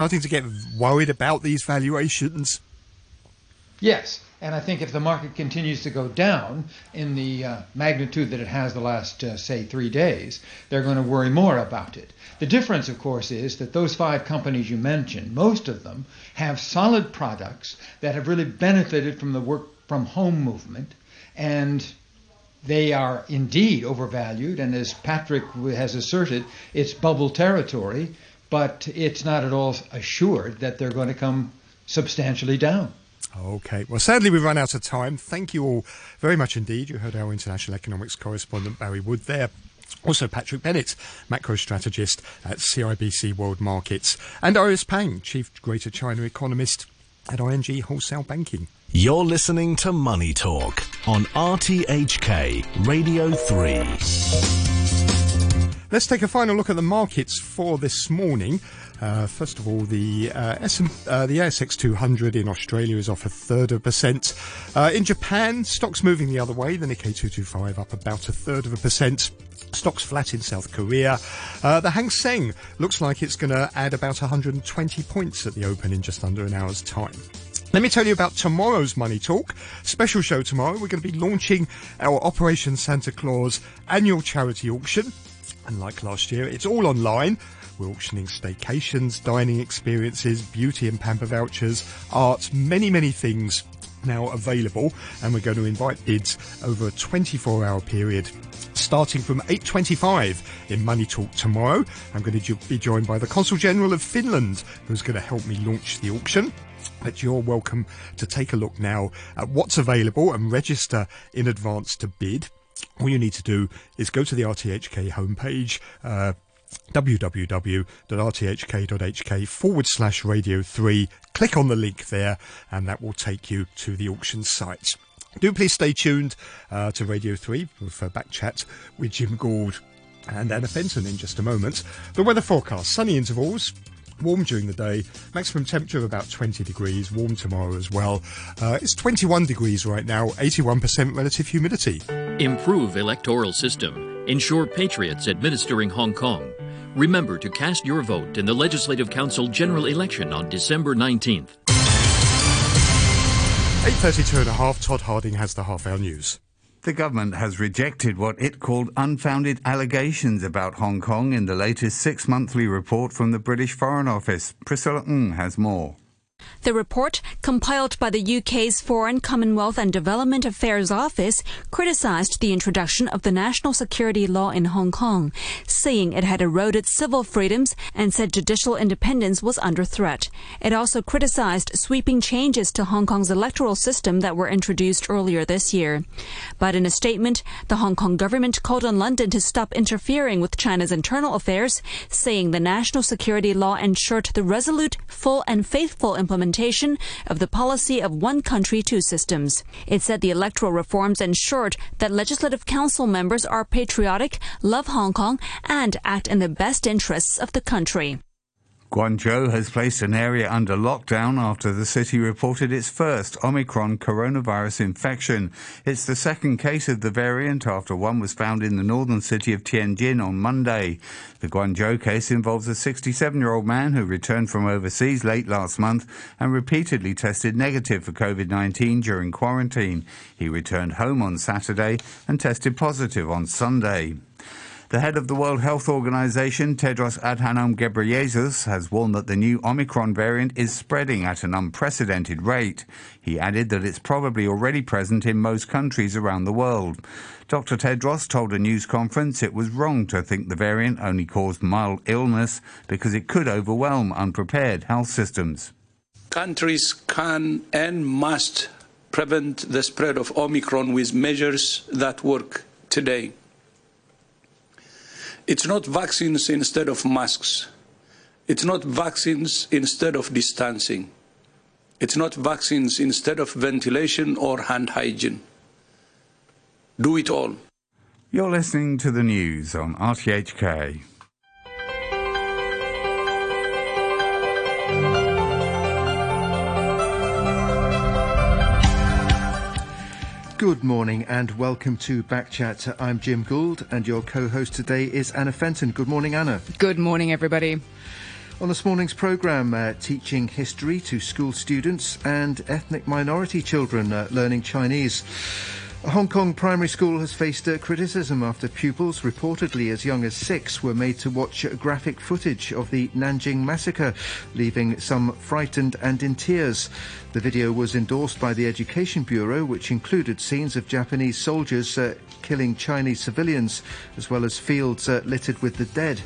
starting to get worried about these valuations? Yes, and I think if the market continues to go down in the uh, magnitude that it has the last, uh, say, three days, they're going to worry more about it. The difference, of course, is that those five companies you mentioned, most of them have solid products that have really benefited from the work from home movement, and they are indeed overvalued. And as Patrick has asserted, it's bubble territory, but it's not at all assured that they're going to come substantially down. Okay. Well, sadly, we've run out of time. Thank you all very much indeed. You heard our international economics correspondent, Barry Wood, there. Also, Patrick Bennett, macro strategist at CIBC World Markets, and Iris Pang, chief Greater China economist at ING Wholesale Banking. You're listening to Money Talk on RTHK Radio 3. Let's take a final look at the markets for this morning. Uh, first of all, the uh, S- uh, the ASX 200 in Australia is off a third of a percent. Uh, in Japan, stocks moving the other way. The Nikkei 225 up about a third of a percent. Stocks flat in South Korea. Uh, the Hang Seng looks like it's going to add about 120 points at the open in just under an hour's time. Let me tell you about tomorrow's Money Talk. Special show tomorrow. We're going to be launching our Operation Santa Claus annual charity auction. And like last year, it's all online. We're auctioning staycations, dining experiences, beauty and pamper vouchers, art, many, many things now available. And we're going to invite bids over a 24 hour period starting from 8.25 in Money Talk tomorrow. I'm going to be joined by the Consul General of Finland, who's going to help me launch the auction. But you're welcome to take a look now at what's available and register in advance to bid. All you need to do is go to the RTHK homepage, uh, www.rthk.hk forward slash radio 3. Click on the link there, and that will take you to the auction site. Do please stay tuned uh, to Radio 3 for back chat with Jim Gould and Anna Fenton in just a moment. The weather forecast sunny intervals, warm during the day, maximum temperature of about 20 degrees, warm tomorrow as well. Uh, it's 21 degrees right now, 81% relative humidity. Improve electoral system. Ensure patriots administering Hong Kong. Remember to cast your vote in the Legislative Council general election on December 19th. 8.32 and a half, Todd Harding has the half hour news. The government has rejected what it called unfounded allegations about Hong Kong in the latest six monthly report from the British Foreign Office. Priscilla Ng has more. The report, compiled by the UK's Foreign, Commonwealth and Development Affairs Office, criticised the introduction of the national security law in Hong Kong, saying it had eroded civil freedoms and said judicial independence was under threat. It also criticised sweeping changes to Hong Kong's electoral system that were introduced earlier this year. But in a statement, the Hong Kong government called on London to stop interfering with China's internal affairs, saying the national security law ensured the resolute, full and faithful implementation implementation of the policy of one country, two systems. It said the electoral reforms ensured that Legislative Council members are patriotic, love Hong Kong, and act in the best interests of the country. Guangzhou has placed an area under lockdown after the city reported its first Omicron coronavirus infection. It's the second case of the variant after one was found in the northern city of Tianjin on Monday. The Guangzhou case involves a 67 year old man who returned from overseas late last month and repeatedly tested negative for COVID 19 during quarantine. He returned home on Saturday and tested positive on Sunday. The head of the World Health Organization, Tedros Adhanom Ghebreyesus, has warned that the new Omicron variant is spreading at an unprecedented rate. He added that it's probably already present in most countries around the world. Dr. Tedros told a news conference it was wrong to think the variant only caused mild illness because it could overwhelm unprepared health systems. Countries can and must prevent the spread of Omicron with measures that work today. It's not vaccines instead of masks. It's not vaccines instead of distancing. It's not vaccines instead of ventilation or hand hygiene. Do it all. You're listening to the news on RTHK. Good morning and welcome to Backchat. I'm Jim Gould and your co host today is Anna Fenton. Good morning, Anna. Good morning, everybody. On this morning's programme, uh, teaching history to school students and ethnic minority children uh, learning Chinese. A Hong Kong primary school has faced criticism after pupils, reportedly as young as six, were made to watch graphic footage of the Nanjing massacre, leaving some frightened and in tears. The video was endorsed by the Education Bureau, which included scenes of Japanese soldiers uh, killing Chinese civilians, as well as fields uh, littered with the dead.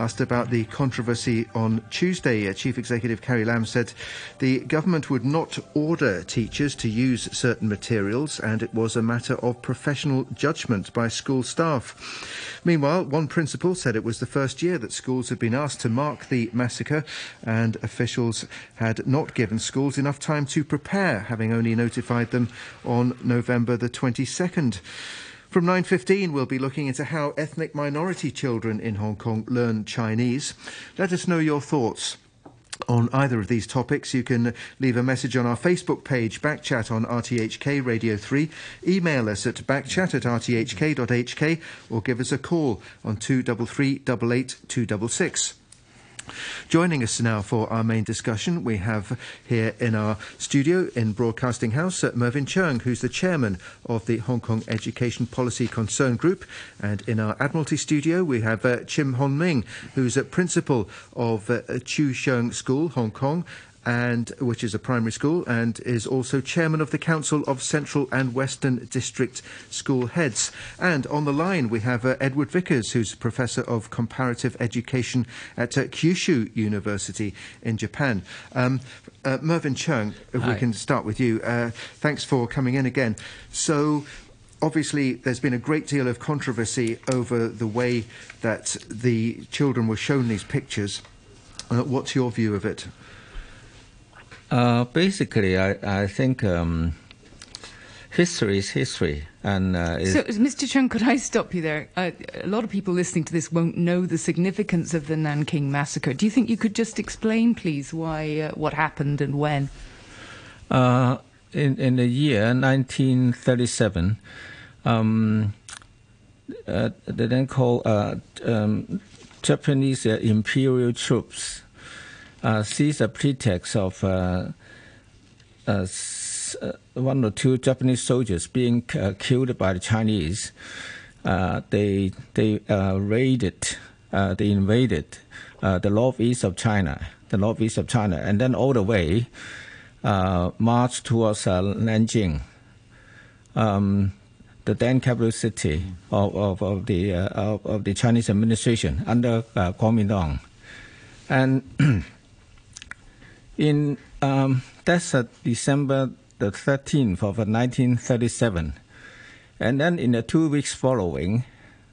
Asked about the controversy on Tuesday, uh, Chief Executive Carrie Lam said the government would not order teachers to use certain materials and it was a matter of professional judgment by school staff. Meanwhile, one principal said it was the first year that schools had been asked to mark the massacre and officials had not given schools enough time to prepare, having only notified them on November the 22nd. From 9.15, we'll be looking into how ethnic minority children in Hong Kong learn Chinese. Let us know your thoughts. On either of these topics, you can leave a message on our Facebook page, Backchat on RTHK Radio 3, email us at backchat at rthk.hk, or give us a call on 233 88 266. Joining us now for our main discussion, we have here in our studio in Broadcasting House uh, Mervyn Cheung, who's the chairman of the Hong Kong Education Policy Concern Group. And in our Admiralty studio, we have uh, Chim Hon Ming, who's a principal of uh, Chiu Sheung School, Hong Kong, and which is a primary school, and is also chairman of the Council of Central and Western District School Heads. And on the line we have uh, Edward Vickers, who's professor of comparative education at uh, Kyushu University in Japan. Um, uh, Mervyn Cheung, if Hi. we can start with you. Uh, thanks for coming in again. So. Obviously, there's been a great deal of controversy over the way that the children were shown these pictures. Uh, what's your view of it? Uh, basically, I, I think um, history is history, and uh, So, Mr. Cheung, could I stop you there? Uh, a lot of people listening to this won't know the significance of the Nanking massacre. Do you think you could just explain, please, why uh, what happened and when? uh, in in the year 1937, um, uh, the then called uh, um, Japanese uh, imperial troops uh, seized a pretext of uh, uh, uh, one or two Japanese soldiers being killed by the Chinese. They they raided, they invaded the northeast of China, the northeast of China, and then all the way marched towards Nanjing, um, the then capital city of, of, of the uh, of, of the Chinese administration under uh, Kuomintang, and in um, that's December the 13th of uh, 1937. And then in the two weeks following,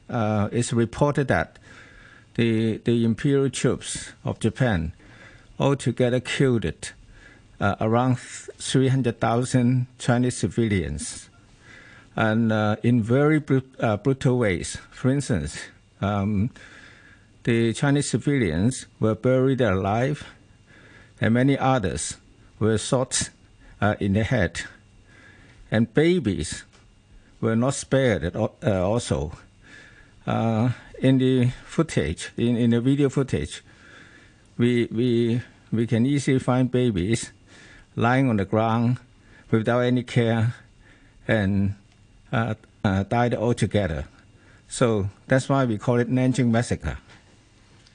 uh, it's reported that the, the imperial troops of Japan altogether killed it, uh, around 300,000 Chinese civilians. And uh, in very brut- uh, brutal ways. For instance, um, the Chinese civilians were buried alive, and many others were shot uh, in the head. And babies were not spared all, uh, also. Uh, in the footage, in, in the video footage, we, we, we can easily find babies lying on the ground without any care and uh, uh, died altogether. So that's why we call it Nanjing Massacre.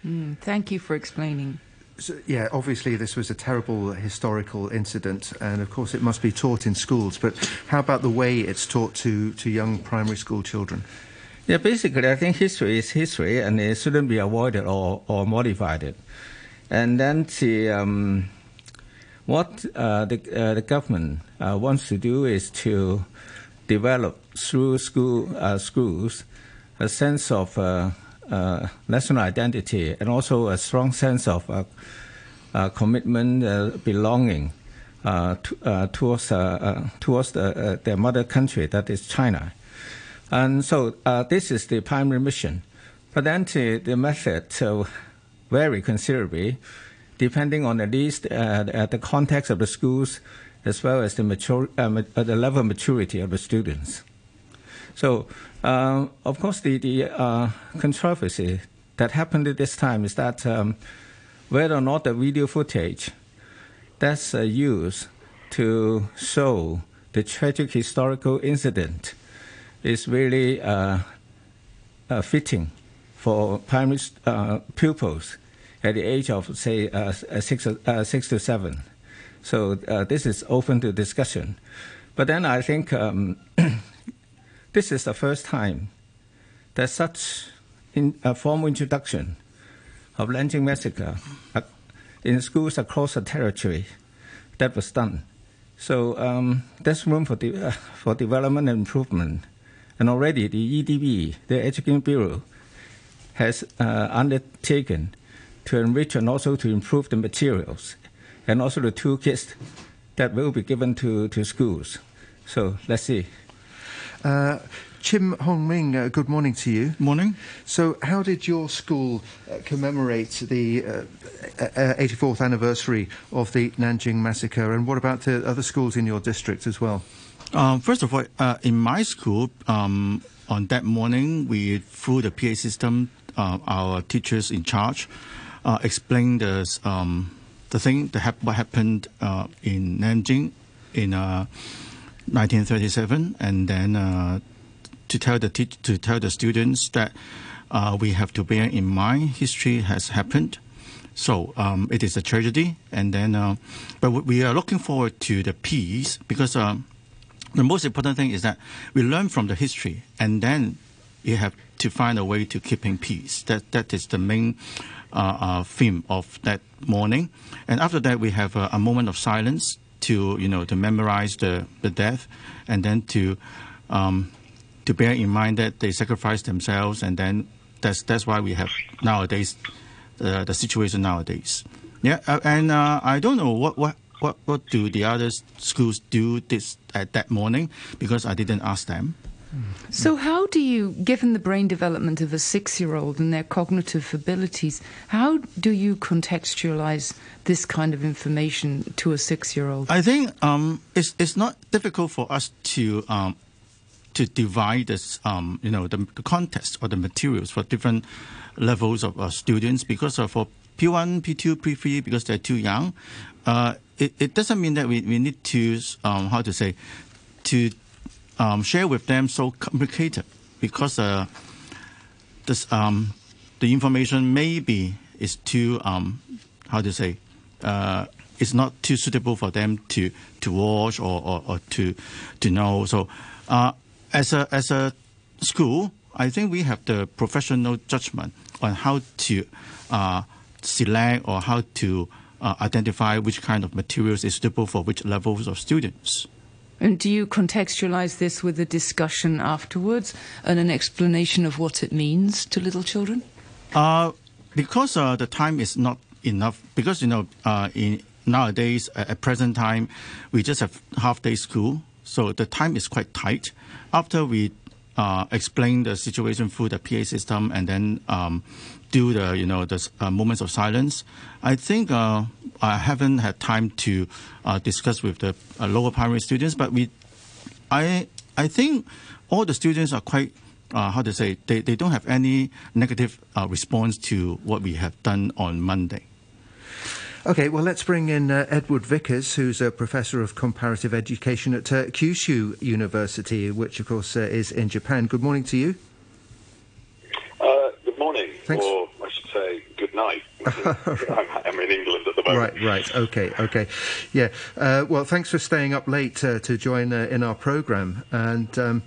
Mm, thank you for explaining. So, yeah, obviously this was a terrible historical incident, and of course it must be taught in schools. But how about the way it's taught to, to young primary school children? Yeah, basically, I think history is history, and it shouldn't be avoided or, or modified. And then the, um, what uh, the, uh, the government uh, wants to do is to develop through school uh, schools a sense of uh, national identity and also a strong sense of uh, uh, commitment, belonging to, towards towards the, their mother country, that is China. And so this is the primary mission. But then the, the method uh, vary considerably depending on at least uh, the- context of the schools as well as the, mature, uh, the level of maturity of the students. So, um, of course, the, the uh, controversy that happened at this time is that um, whether or not the video footage that's uh, used to show the tragic historical incident is really uh, uh, fitting for primary uh, pupils at the age of, say, uh, six, uh, six to seven. So this is open to discussion. But then I think um, this is the first time that such in, a formal introduction of Nanjing massacre in schools across the territory that was done. So um, there's room for, de- uh, for development and improvement. And already the EDB, the Education Bureau, has uh, undertaken to enrich and also to improve the materials and also the toolkits that will be given to, to schools. So let's see. Uh, Chim Hon Ming, uh, good morning to you. Morning. So, how did your school uh, commemorate the 84th uh, uh, anniversary of the Nanjing massacre, and what about the other schools in your district as well? Um, first of all, uh, in my school, um, on that morning, we through the PA system, our teachers in charge explained the um, the thing hap- what happened in Nanjing in 1937, and then to tell the to tell the students that uh, we have to bear in mind history has happened. So um, it is a tragedy, and then uh, but we are looking forward to the peace because uh, the most important thing is that we learn from the history, and then you have to find a way to keeping peace. That that is the main uh, uh, theme of that morning. And after that, we have a, a, moment of silence to you know to memorize the the death, and then to um, to bear in mind that they sacrifice themselves, and then that's that's why we have nowadays uh, the situation nowadays. Yeah, uh, and uh, I don't know what what. What, what do the other schools do this at that morning? Because I didn't ask them. So, how do you, given the brain development of a six year old and their cognitive abilities, how do you contextualize this kind of information to a six year old? I think um, it's, it's not difficult for us to um, to divide this, um, you know, the, the, context or the materials for different levels of uh, students because uh, for P1, P2, P3, because they're too young, uh, it, it, doesn't mean that we, we need to, um, how to say, to um, share with them so complicated because uh, this, um, the information maybe is too, um, how to say, uh, it's not too suitable for them to, to watch or, or, or to, to know. So uh, as a as a school, I think we have the professional judgment on how to uh, select or how to uh, identify which kind of materials is suitable for which levels of students. And do you contextualize this with a discussion afterwards and an explanation of what it means to little children? Uh, because uh, the time is not enough. Because you know, uh, in nowadays at present time, we just have half day school, so the time is quite tight after we uh, explain the situation through the PA system and then um, do the you know the uh, moments of silence, I think uh, I haven't had time to uh, discuss with the uh, lower primary students. But we, I I think all the students are quite. Uh, how to say they, they don't have any negative response to what we have done on Monday. Okay, well, let's bring in uh, Edward Vickers, who's a professor of comparative education at uh, Kyushu University, which, of course, uh, is in Japan. Good morning to you. Uh, Thanks. or I should say, good night. I'm, in England at the moment. Right, right, okay, okay, yeah. Uh, well, thanks for staying up late uh, to join in our program. And um,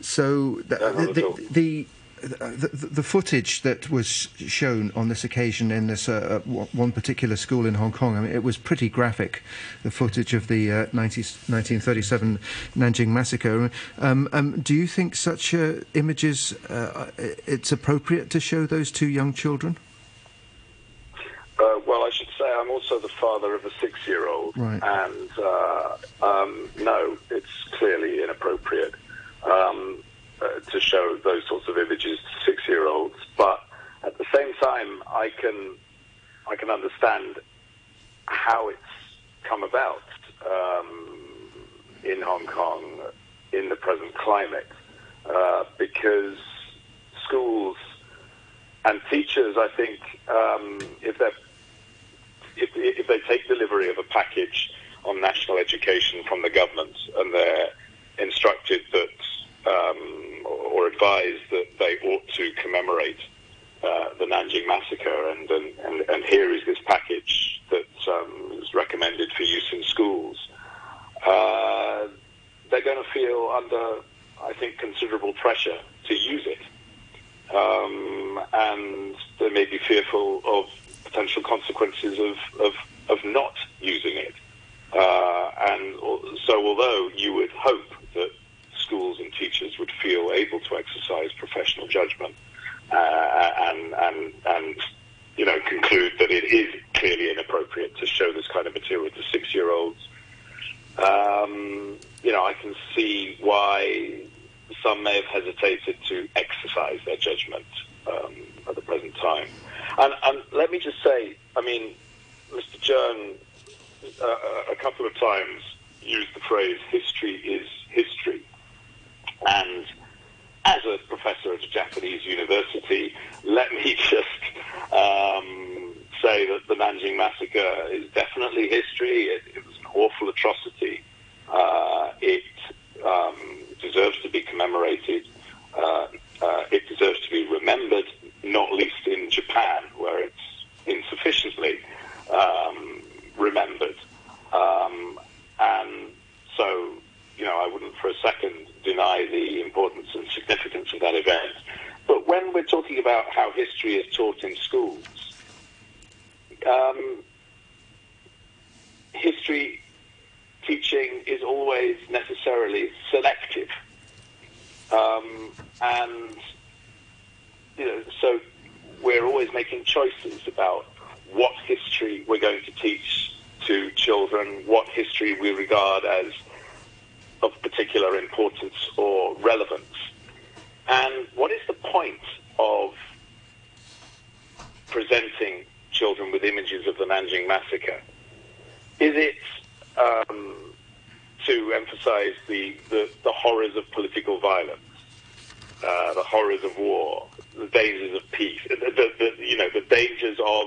so the, the, the the, the, footage that was shown on this occasion in this uh, uh one particular school in Hong Kong, I mean, it was pretty graphic. The footage of the uh, 90, 1937 Nanjing massacre. Um, um, do you think such uh, images uh, it's appropriate to show those two young children? Uh, well, I should say I'm also the father of a six-year-old, right. and um, no, it's clearly inappropriate. Um, uh, to show those sorts of images to six-year-olds. But at the same time, I can I can understand how it's come about um, in Hong Kong in the present climate, uh, because schools and teachers, I think, um, if they're if, if they take delivery of a package on national education from the government and they're instructed that um, or advise that they ought to commemorate uh, the Nanjing massacre, and, and, and, here is this package that um, is recommended for use in schools. Uh, they're going to feel under, I think, considerable pressure to use it. Um, and they may be fearful of potential consequences of, of, of not using it. Uh, and so, although you would hope that schools and teachers would feel able to exercise professional judgment uh, and, and, and you know, conclude that it is clearly inappropriate to show this kind of material to six-year-olds, um, you know, I can see why some may have hesitated to exercise their judgment um, at the present time. And, and, let me just say, I mean, Mr. Cheung uh, a couple of times used the phrase "history is history," and as a professor at a Japanese university, let me just um, say that the Nanjing massacre is definitely history. It, it was an awful atrocity. Uh, it um, deserves to be commemorated. Uh, uh, it deserves to be remembered, not least in Japan, where it's insufficiently um, remembered. Um, and so, you know, I wouldn't for a second deny the importance and significance of that event. But when we're talking about how history is taught in schools, um, history teaching is always necessarily selective. Um, and, you know, so we're always making choices about what history we're going to teach to children, what history we regard as of particular importance or relevance. And what is the point of presenting children with images of the Nanjing massacre? Is it um, to emphasize the, the, the, horrors of political violence, uh, the horrors of war, the dangers of peace, the, the you know, the dangers of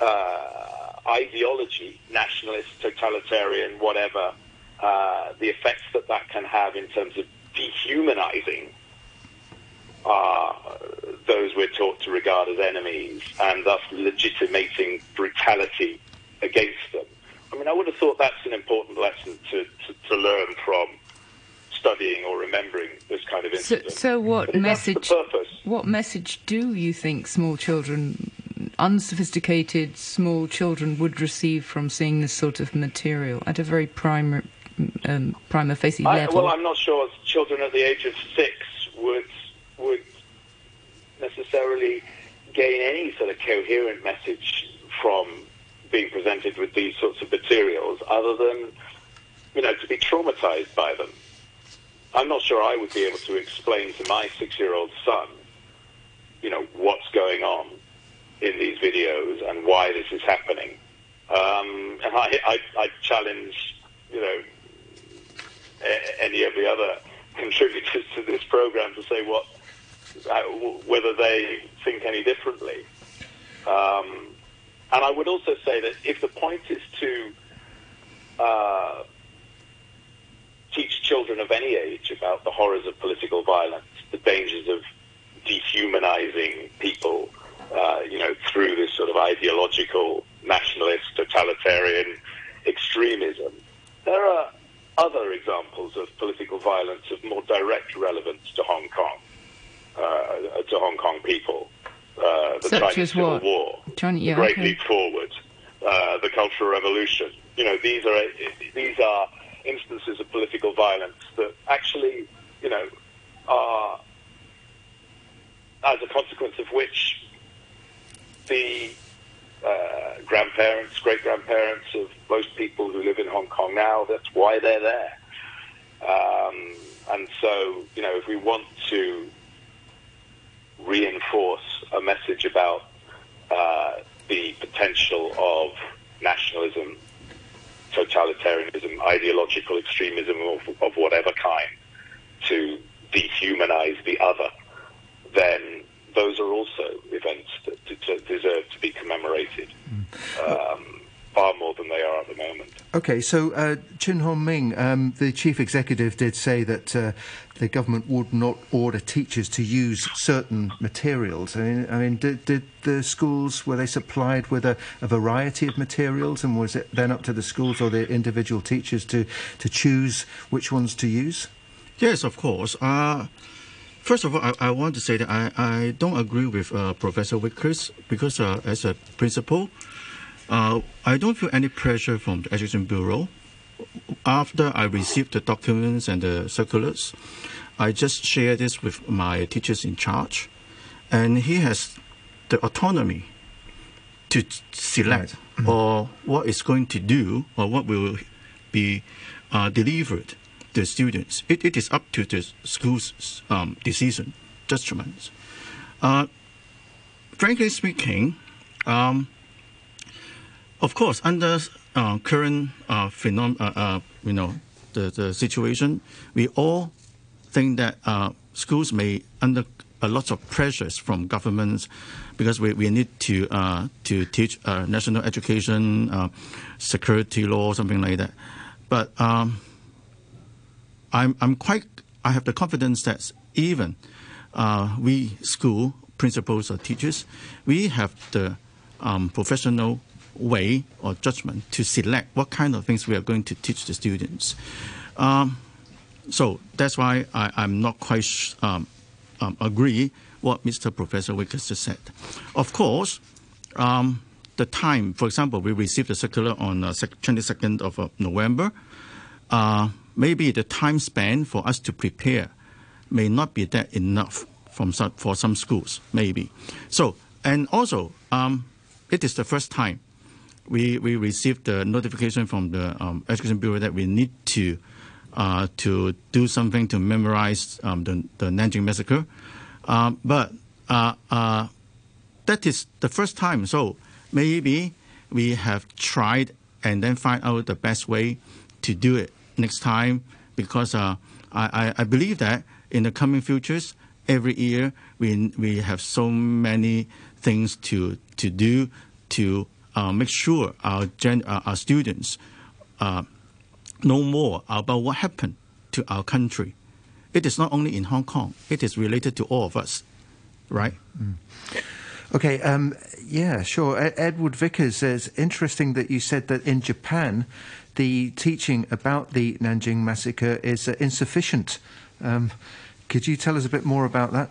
uh, ideology, nationalist, totalitarian, whatever, uh, the effects that that can have in terms of dehumanizing uh, those we're taught to regard as enemies and thus legitimating brutality against them. I mean, I would have thought that's an important lesson to, to, to learn from studying or remembering this kind of incident. So, so what message? What message do you think small children, unsophisticated small children, would receive from seeing this sort of material at a very primary, um, prima facie I, level? well, I'm not sure children at the age of six would would necessarily gain any sort of coherent message from being presented with these sorts of materials, other than you know to be traumatized by them. I'm not sure I would be able to explain to my six-year-old son, you know, what's going on in these videos and why this is happening. Um, and I, I, I challenge, you know, any of the other contributors to this program to say what uh, whether they think any differently. Um, and I would also say that if the point is to uh, teach children of any age about the horrors of political violence, the dangers of dehumanizing people, uh, you know, through this sort of ideological, nationalist, totalitarian extremism, there are other examples of political violence of more direct relevance to Hong Kong, uh, to Hong Kong people. Uh, the Such Chinese Civil what? War, Johnny, yeah, the Great okay. Leap Forward, uh, the Cultural Revolution. You know, these are these are instances of political violence that actually, you know, are as a consequence of which the uh, grandparents, great grandparents of most people who live in Hong Kong now. That's why they're there. Um, and so, you know, if we want to reinforce a message about uh, the potential of nationalism, totalitarianism, ideological extremism of, of whatever kind to dehumanize the other, then those are also events that deserve to be commemorated. Mm. Um, far more than they are at the moment. Okay, so uh, Chim Hon Ming, um, the chief executive, did say that uh, the government would not order teachers to use certain materials. I mean, I mean did, did, the schools were they supplied with a, a, variety of materials, and was it then up to the schools or the individual teachers to to choose which ones to use? Yes, of course. Uh, First of all, I, I, want to say that I, I don't agree with uh, Professor Wickers because, uh, as a principal, uh, I don't feel any pressure from the Education Bureau. After I received the documents and the circulars, I just share this with my teachers in charge, and he has the autonomy to select right. mm-hmm. or what is going to do or what will be uh, delivered to students. It, it is up to the school's um, decision, judgment. Uh, frankly speaking, um, of course, under uh, current uh, phenom- uh, uh, you know, the, the situation, we all think that uh, schools may under a lot of pressures from governments because we, we need to uh, to teach uh, national education, uh, security law, something like that. But um, I'm I'm quite I have the confidence that even uh, we school principals or teachers, we have the um, professional way or judgment to select what kind of things we are going to teach the students. Um, so that's why I, am not quite um, um, agree what Mr. Professor Vickers just said. Of course, um, the time, for example, we received the circular on uh, 22nd of uh, November. Uh, maybe the time span for us to prepare may not be that enough from some, for some schools, maybe. So, and also, um, it is the first time we, we received the notification from the um, Education Bureau that we need to uh, to do something to memorize um, the, the Nanjing massacre. Um, but uh, uh, that is the first time. So maybe we have tried and then find out the best way to do it next time because uh, I, I believe that in the coming futures, every year we, we have so many things to, to do to uh, make sure our, gen, uh, our students know more about what happened to our country. It is not only in Hong Kong, it is related to all of us, right? Mm. Okay, um, yeah, sure. Edward Vickers says interesting that you said that in Japan, the teaching about the Nanjing massacre is uh, insufficient. Um, could you tell us a bit more about that?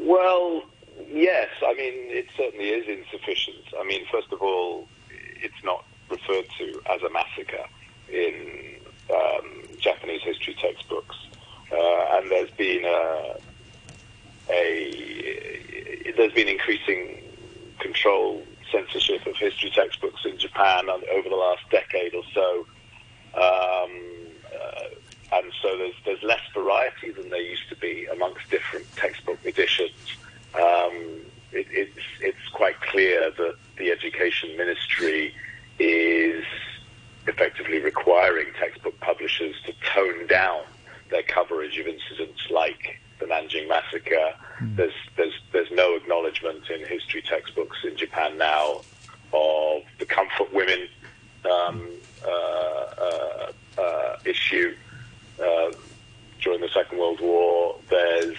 Well, Yes, I mean, it certainly is insufficient. I mean, first of all, it's not referred to as a massacre in um, Japanese history textbooks. Uh, and there's been a, a, there's been increasing control censorship of history textbooks in Japan over the last decade or so. Um, uh, and so there's, there's less variety than there used to be amongst different textbook editions um, it, it's, it's quite clear that the education ministry is effectively requiring textbook publishers to tone down their coverage of incidents like the Nanjing massacre. Mm. There's, there's, there's no acknowledgement in history textbooks in Japan now of the comfort women um, uh, uh, uh, issue uh, during the Second World War. There's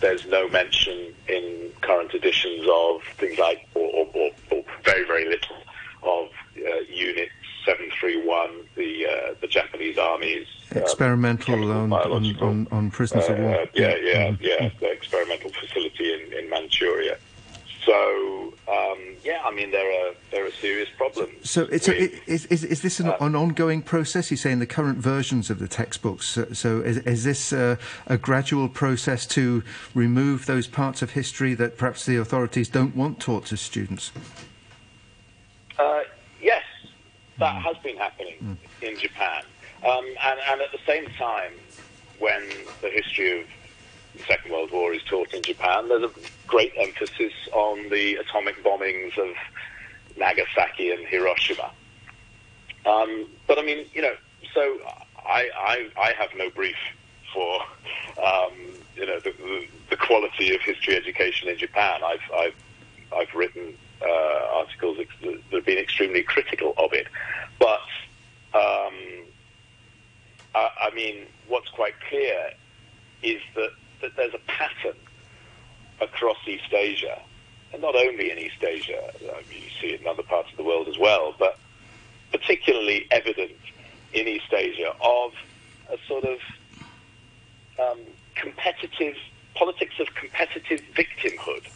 there's no mention in current editions of things like, or, or, or, or very, very little, of uh, Unit 731, the uh, the Japanese Army's um, experimental um, on, on, on, on, prisoners of war. Uh, yeah, yeah, mm-hmm. yeah, the experimental facility in, in Manchuria. So um, yeah, I mean there are there are serious problems. So it's with, a, is, is, is this an, uh, an, ongoing process? You say in the current versions of the textbooks. So, so is, is this a, a, gradual process to remove those parts of history that perhaps the authorities don't want taught to students? That mm. has been happening mm. in Japan, um, and, and at the same time, when the history of the Second World War is taught in Japan, there's a great emphasis on the atomic bombings of Nagasaki and Hiroshima. Um, but I mean, you know, so I, I, I have no brief for um, you know the, the, the, quality of history education in Japan. I've I've, I've written uh, articles that have been extremely critical of it, but um, I, I mean, what's quite clear is that, that there's a pattern across East Asia, and not only in East Asia, I mean, you see it in other parts of the world as well, but particularly evident in East Asia of a sort of um, competitive politics of competitive victimhood.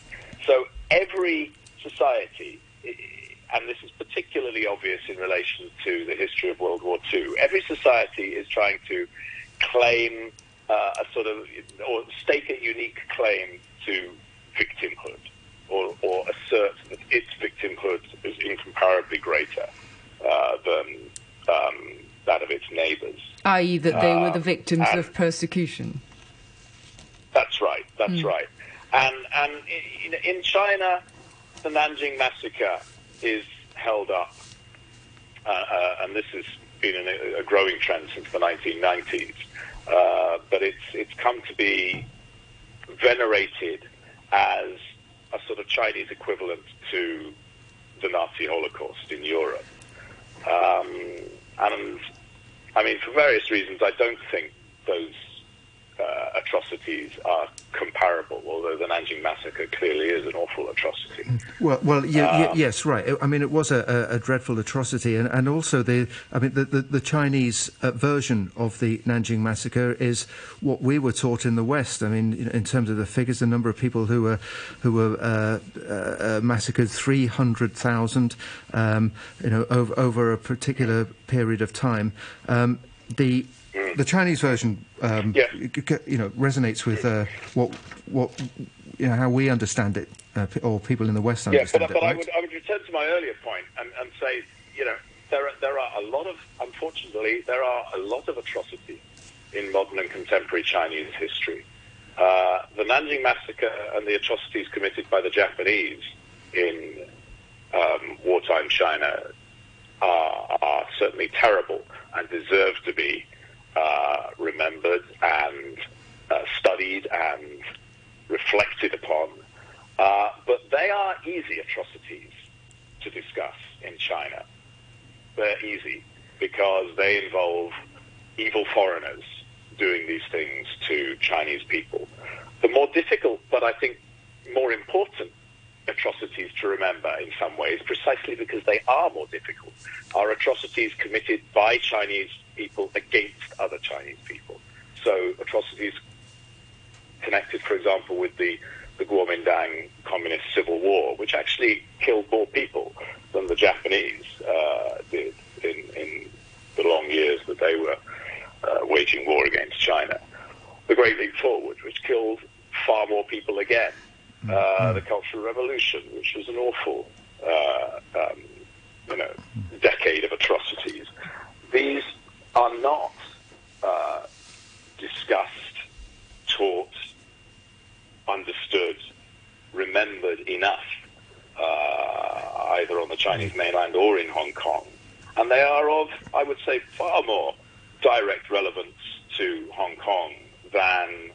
So every society, and this is particularly obvious in relation to the history of World War II, every society is trying to claim uh, a sort of, or stake a unique claim to victimhood, or, or assert that its victimhood is incomparably greater uh, than um, that of its neighbours. I.e., that they were the um, victims of persecution. That's right. That's mm. right. And and in, in, China, the Nanjing massacre is held up, uh, uh, and this has been an, a growing trend since the 1990s. Uh, but it's it's come to be venerated as a sort of Chinese equivalent to the Nazi Holocaust in Europe. Um, and I mean, for various reasons, I don't think those uh, atrocities are comparable, although the Nanjing massacre clearly is an awful atrocity. Well, well, yeah, um, yes, right. I mean, it was a, a, dreadful atrocity, and, and also the, I mean, the, the, the Chinese uh, version of the Nanjing massacre is what we were taught in the West. I mean, in terms of the figures, the number of people who were who were uh, uh massacred, three hundred thousand, um, you know, over, over a particular period of time. Um, the the Chinese version, um, yeah. you know, resonates with uh, what what you know how we understand it, uh, or people in the West understand yeah, but, it. but right? I would I would return to my earlier point and, and say, you know, there are, there are a lot of unfortunately there are a lot of atrocities in modern and contemporary Chinese history. Uh, the Nanjing massacre and the atrocities committed by the Japanese in um, wartime China are, are certainly terrible and deserve to be uh, remembered and uh, studied and reflected upon. Uh, but they are easy atrocities to discuss in China. They're easy because they involve evil foreigners doing these things to Chinese people. The more difficult, but I think more important atrocities to remember in some ways, precisely because they are more difficult, are atrocities committed by Chinese people against other Chinese people. So atrocities connected, for example, with the, the Kuomintang Communist Civil War, which actually killed more people than the Japanese uh, did in, in the long years that they were uh, waging war against China. The Great Leap Forward, which killed far more people again. Uh, mm-hmm. the Cultural Revolution, which was an awful, uh, um, you know, decade of atrocities. These are not uh, discussed, taught, understood, remembered enough, uh, either on the Chinese mainland or in Hong Kong. And they are of, I would say, far more direct relevance to Hong Kong than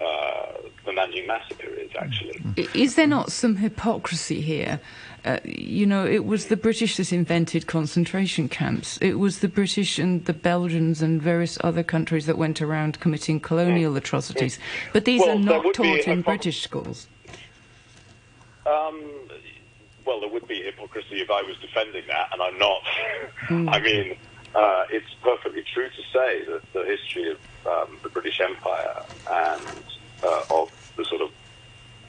uh, the Nanjing massacre is actually. Is there not some hypocrisy here? Uh, you know, it was the British that invented concentration camps. It was the British and the Belgians and various other countries that went around committing colonial mm. atrocities. But these well, are not taught in British schools. Um, well, there would be hypocrisy if I was defending that, and I'm not. Mm. I mean, uh, it's perfectly true to say that the history of um, the British Empire and uh, of the sort of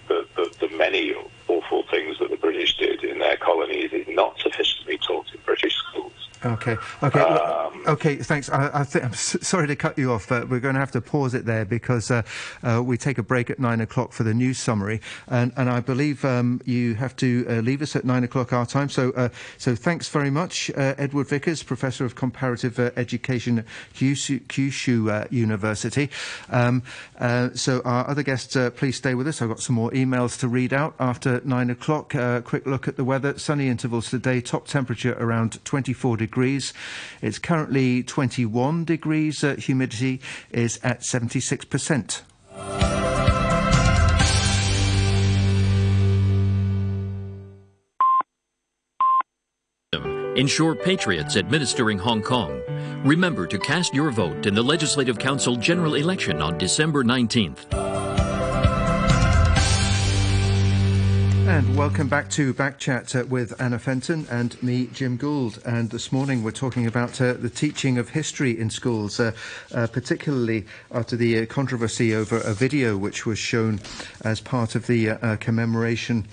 the, the, the many awful things that the British did their colonies is not sufficiently taught in British. Okay. Okay. Um, okay. Thanks. I, I am sorry to cut you off. Uh, we're going to have to pause it there because uh, uh, we take a break at nine o'clock for the news summary, and, and I believe um, you have to uh, leave us at nine o'clock our time. So, uh, so thanks very much, uh, Edward Vickers, Professor of Comparative Education at Kyushu, Kyushu University. Um, so, our other guests, please stay with us. I've got some more emails to read out after nine o'clock. quick look at the weather. Sunny intervals today. Top temperature around 24 degrees degrees. It's currently currently 21 degrees. Uh, humidity is at 76%. Ensure patriots administering Hong Kong. Remember to cast your vote in the Legislative Council general election on December 19th. And welcome back to Backchat uh, with Anna Fenton and me, Jim Gould. And this morning we're talking about uh, the teaching of history in schools, uh, uh particularly after the uh, controversy over a video which was shown as part of the uh, commemoration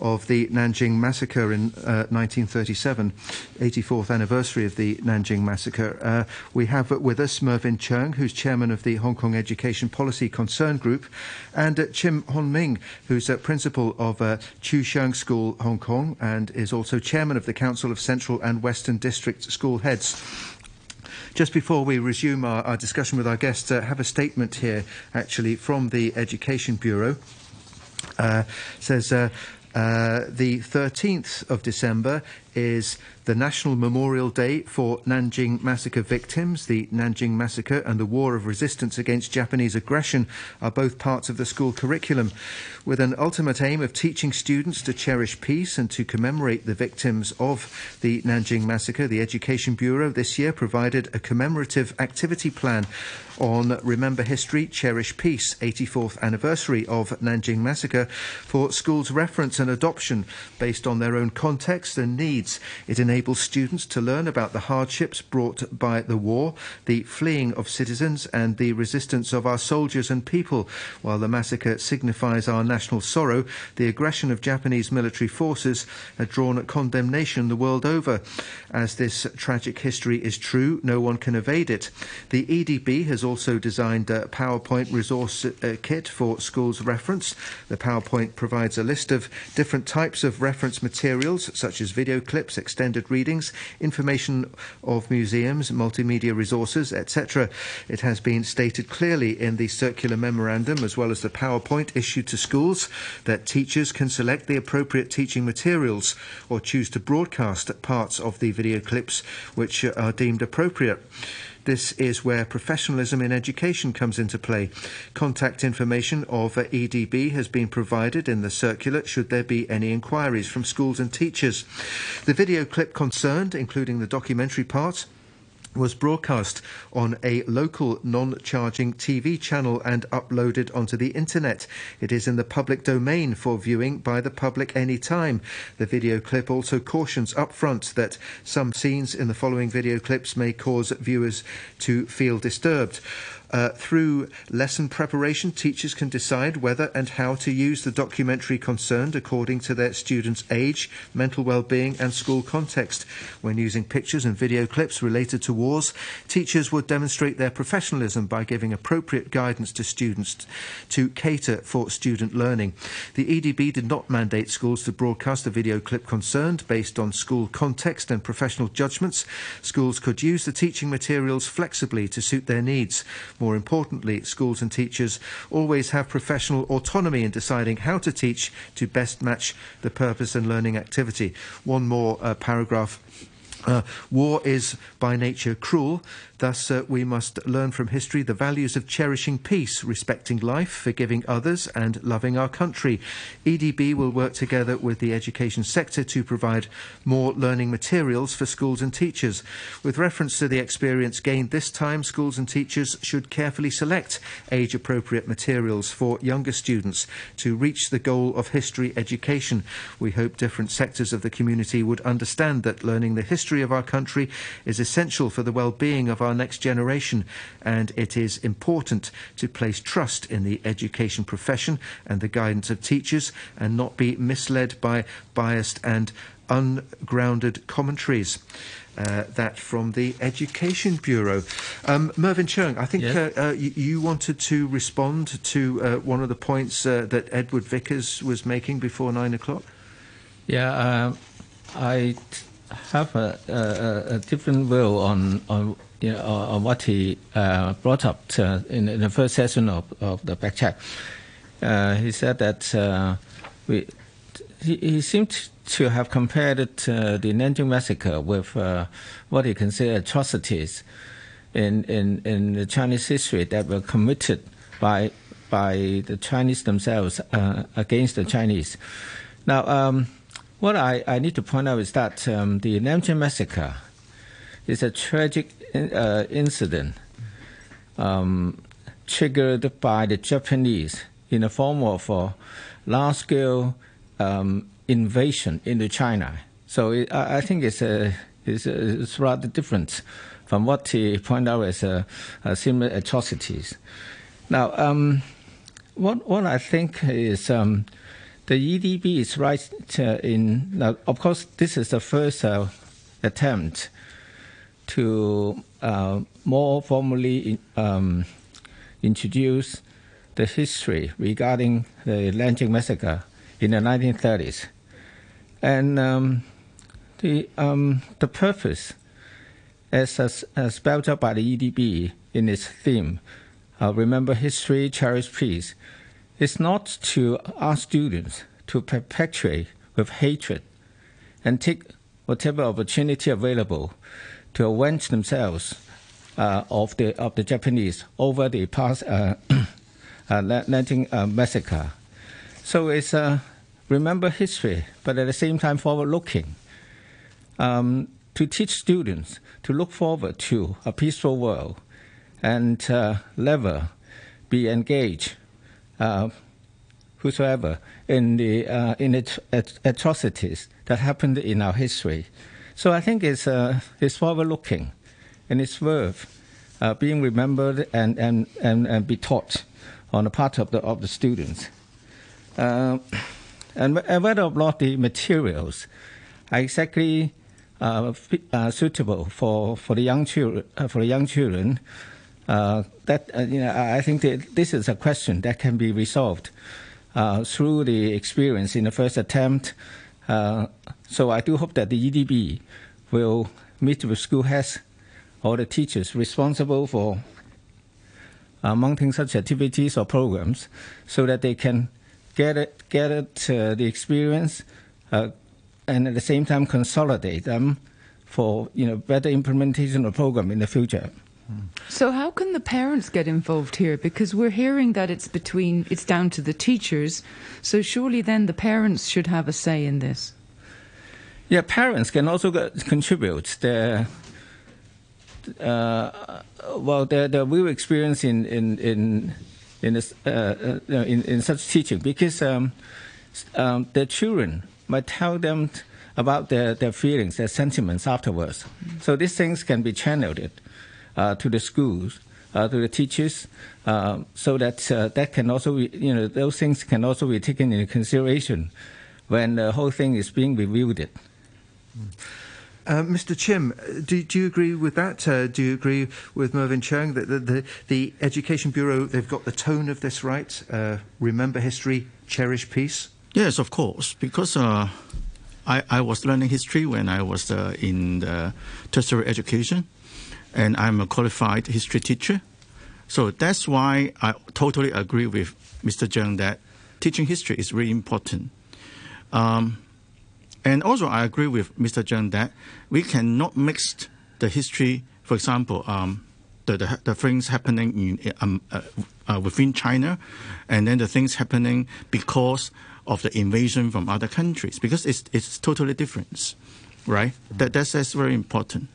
of the Nanjing Massacre in uh, 1937, 84th anniversary of the Nanjing Massacre. Uh, we have with us Mervyn Cheung, who's chairman of the Hong Kong Education Policy Concern Group, and uh, Chim Hon Ming, who's principal of uh, Chiu Sheung School, Hong Kong, and is also chairman of the Council of Central and Western District School Heads. Just before we resume our, our discussion with our guests, uh, have a statement here, actually, from the Education Bureau. Uh, says uh, Uh, the 13th of December is the National Memorial Day for Nanjing Massacre victims. The Nanjing Massacre and the War of Resistance against Japanese aggression are both parts of the school curriculum, with an ultimate aim of teaching students to cherish peace and to commemorate the victims of the Nanjing Massacre. The Education Bureau this year provided a commemorative activity plan on Remember History, Cherish Peace, 84th anniversary of Nanjing Massacre, for schools' reference and adoption based on their own context and needs. It enables students to learn about the hardships brought by the war, the fleeing of citizens, and the resistance of our soldiers and people. While the massacre signifies our national sorrow, the aggression of Japanese military forces had drawn condemnation the world over. As this tragic history is true, no one can evade it. The EDB has also designed a PowerPoint resource uh, kit for schools reference. The PowerPoint provides a list of different types of reference materials, such as video clips, extended readings, information of museums, multimedia resources, etc. It has been stated clearly in the circular memorandum as well as the PowerPoint issued to schools that teachers can select the appropriate teaching materials or choose to broadcast parts of the video clips which are deemed appropriate. This is where professionalism in education comes into play. Contact information of EDB has been provided in the circular should there be any inquiries from schools and teachers. The video clip concerned, including the documentary part, was broadcast on a local non charging TV channel and uploaded onto the internet. It is in the public domain for viewing by the public any time. The video clip also cautions upfront that some scenes in the following video clips may cause viewers to feel disturbed. Uh, through lesson preparation, teachers can decide whether and how to use the documentary concerned according to their students' age, mental well-being, and school context. When using pictures and video clips related to wars, teachers would demonstrate their professionalism by giving appropriate guidance to students to cater for student learning. The EDB did not mandate schools to broadcast the video clip concerned based on school context and professional judgments. Schools could use the teaching materials flexibly to suit their needs. More importantly, schools and teachers always have professional autonomy in deciding how to teach to best match the purpose and learning activity. One more uh, paragraph. Uh, war is by nature cruel, Thus, uh, we must learn from history the values of cherishing peace, respecting life, forgiving others, and loving our country. EDB will work together with the education sector to provide more learning materials for schools and teachers. With reference to the experience gained this time, schools and teachers should carefully select age appropriate materials for younger students to reach the goal of history education. We hope different sectors of the community would understand that learning the history of our country is essential for the well being of our our next generation, and it is important to place trust in the education profession and the guidance of teachers and not be misled by biased and ungrounded commentaries. Uh, that from the Education Bureau. Um, Mervyn Cheung, I think yes. uh, uh, you, you, wanted to respond to uh, one of the points uh, that Edward Vickers was making before nine o'clock. Yeah, uh, I have a, a, a, different view on, on you know, on what he uh, brought up to, in, in, the first session of, of the Backchat. Uh, he said that uh, we, he, he seemed to have compared it, uh, the Nanjing massacre with uh, what he considered atrocities in, in, in the Chinese history that were committed by by the Chinese themselves uh, against the Chinese. Now, um, what I, I need to point out is that um, the Nanjing massacre is a tragic uh, incident um, triggered by the Japanese in the form of a large-scale um, invasion into China. So it, I think it's, a, it's, a, it's, rather different from what he pointed out as a, a similar atrocities. Now, um, what, what I think is um, the EDB is right uh, in. Now, of course, this is the first uh, attempt to uh, more formally um, introduce the history regarding the Nanjing massacre in the 1930s. And um, the, um, the purpose, as, as, as, spelled out by the EDB in its theme, uh, Remember History, Cherish Peace, is not to ask students to perpetuate with hatred and take whatever opportunity available to avenge themselves uh, of the of the Japanese over the past uh, uh, Nanjing uh, massacre. So it's uh, remember history, but at the same time forward-looking. Um, to teach students to look forward to a peaceful world and uh, never be engaged, whosoever, in the uh, in at, atrocities that happened in our history. So I think it's uh, it's forward-looking, and it's worth uh, being remembered and, and, and, and be taught on the part of the of the students. Uh, and, whether or not the materials are exactly uh, uh, suitable for, for the young children, uh, for the young children, uh, that uh, you know, I think that this is a question that can be resolved uh, through the experience in the first attempt. so I do hope that the EDB will meet with school heads or the teachers responsible for mounting such activities or programs, so that they can get it, get it, uh, the experience, uh, and at the same time consolidate them for you know better implementation of program in the future. So how can the parents get involved here? Because we're hearing that it's between it's down to the teachers. So surely then the parents should have a say in this. Yeah, parents can also contribute their uh, well their, their real experience in in in in, this, uh, uh in, in such teaching because um, um, the children might tell them about their, their feelings, their sentiments afterwards. Mm-hmm. So these things can be channeled to the schools, uh, to the teachers, uh, so that uh, that can also, be, you know, those things can also be taken into consideration when the whole thing is being reviewed. Mm. Uh, Mr. Chim, do, do, you agree with that? Uh, do you agree with Mervyn Cheung that the, the, the, Education Bureau, they've got the tone of this right? Uh, remember history, cherish peace? Yes, of course, because uh, I, I, was learning history when I was uh, in the tertiary education, and I'm a qualified history teacher. So that's why I totally agree with Mr. Cheung that teaching history is really important. Um, and also, I agree with Mr. Cheung that we cannot mix the history, for example, um, the, the, the, things happening in, um, uh, uh, within China, and then the things happening because of the invasion from other countries, because it's, it's totally different, right? That, that's, that's very important.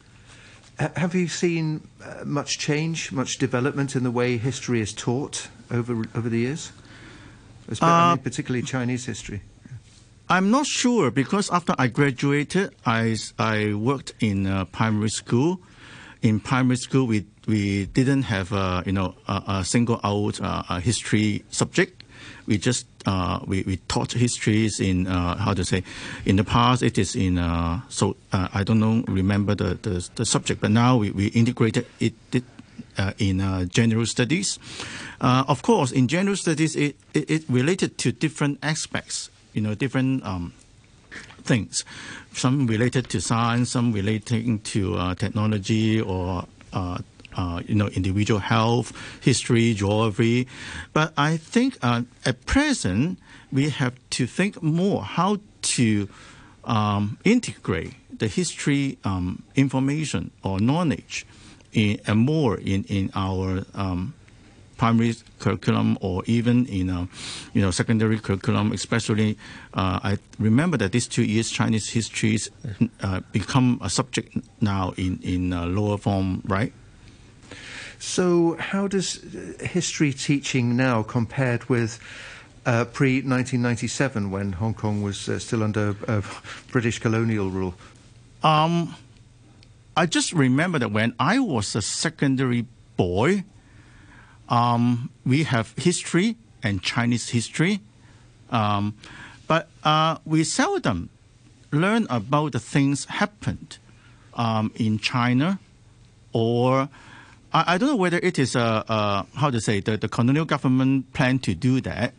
Have you seen uh, much change, much development in the way history is taught over over the years, Especially, I mean, uh, particularly Chinese history? I'm not sure because after I graduated, I, I worked in a primary school. In primary school, we we didn't have a you know a, a single out uh, a history subject. We just uh, we, we taught histories in uh, how to say in the past it is in uh, so uh, I don't know remember the, the, the subject, but now we, we integrated it. it uh, in uh, general studies. of course, in general studies, it, it, it related to different aspects you know, different um, things. Some related to science, some relating to technology or uh, uh, you know, individual health, history, geography. But I think uh, at present we have to think more: how to um, integrate the history um, information or knowledge in, and more in, in our um, primary curriculum or even in a, you know secondary curriculum. Especially, uh, I remember that these two years Chinese histories uh, become a subject now in in uh, lower form, right? So, how does uh, history teaching now compared with? Uh, pre 1997, when Hong Kong was uh, still under British colonial rule? Um, I just remember that when I was a secondary boy, um, we have history and Chinese history, um, but uh, we seldom learn about the things happened um, in China, or I, I, don't know whether it is a, a how to say the, the colonial government plan to do that,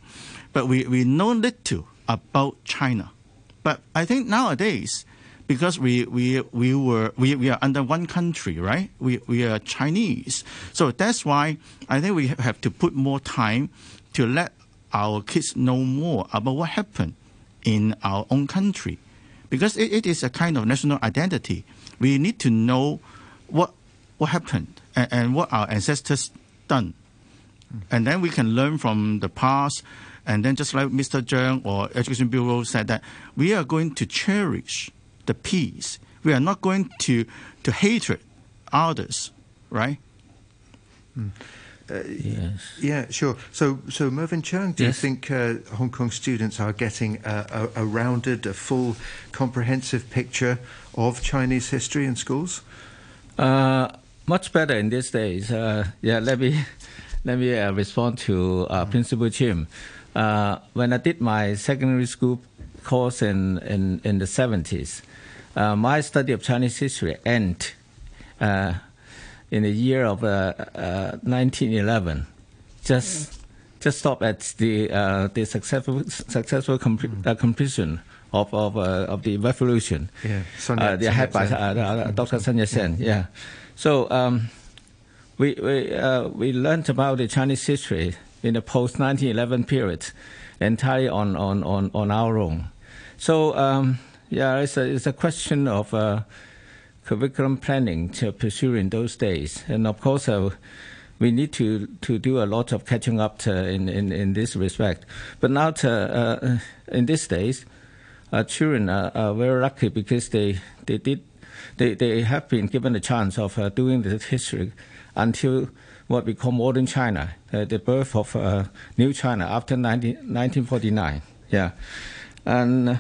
but we, we know little about China. But I think nowadays because we, we, we were we, we are under one country, right? We, we are Chinese. So that's why I think we have to put more time to let our kids know more about what happened in our own country. Because it, it is a kind of national identity. We need to know what what happened and, and what our ancestors done. And then we can learn from the past and then just like Mr. Cheung or Education Bureau said that we are going to cherish the peace. We are not going to to hatred others, right? Mm. Uh, yes. Yeah, sure. So, so Mervyn Cheung, do yes. you think uh, Hong Kong students are getting a, a, a, rounded, a full, comprehensive picture of Chinese history in schools? Uh, much better in these days. Uh, yeah, let me let me uh, respond to uh, Principal Chim. when I did my secondary school course in in, in the seventies, uh, my study of Chinese history ended uh, in the year of 1911. Uh, just just stop at the the successful successful mm. completion of of of the revolution. Yeah, uh, they had by Dr. Sun Yat-sen. Yeah, so um, we we we learned about the Chinese history in the post 1911 period entirely on on on on our own. So. Um, yeah, it's a, it's a question of uh, curriculum planning to pursue in those days. And of course, uh, we need to, to do a lot of catching up in, in, in this respect. But now, to, uh, in these days, uh, children are, are, very lucky because they, they, did, they, they have been given the chance of uh, doing the history until what we call modern China, uh, the birth of new China after 19, 1949. Yeah. And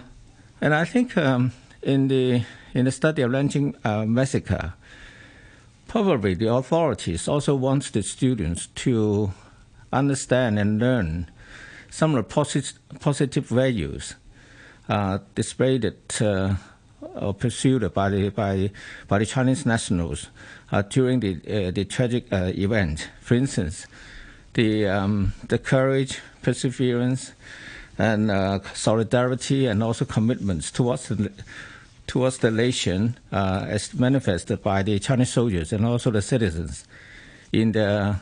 and I think um, in the in the study of Nanjing uh, massacre, probably the authorities also want the students to understand and learn some of the posit- positive values uh, displayed uh, pursued by the by by the Chinese nationals uh, during the uh, the tragic uh, event. For instance, the um, the courage, perseverance and solidarity and also commitments towards the, towards the nation as manifested by the Chinese soldiers and also the citizens in the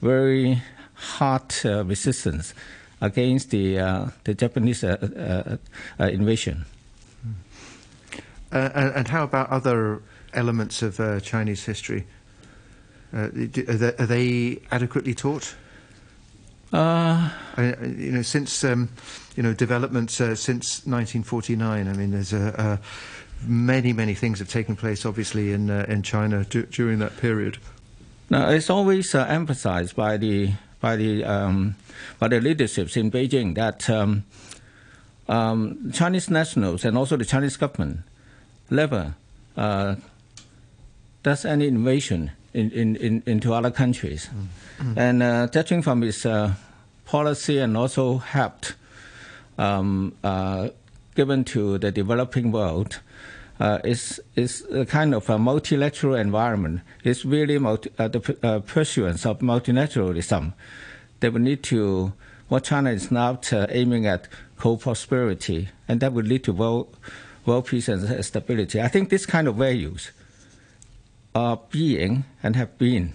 very hard resistance against the the Japanese uh, uh, invasion. and how about other elements of Chinese history? Are they, are they adequately taught? Uh, I, you know, since um, you know developments uh, since 1949. I mean, there's a, a, many many things have taken place, obviously, in uh, in China d- during that period. Now, it's always uh, emphasized by the by the um, by the leaderships in Beijing that um, um, Chinese nationals and also the Chinese government never uh, does any invasion in, in, in, into other countries. Mm. Mm. And uh, judging from its uh, policy and also helped um, uh, given to the developing world, uh, is is a kind of a multilateral environment. It's really multi, uh, the uh, pursuance of multilateralism. They will need to what China is now aiming at co-prosperity, and that will lead to world, world peace and stability. I think these kind of values are being and have been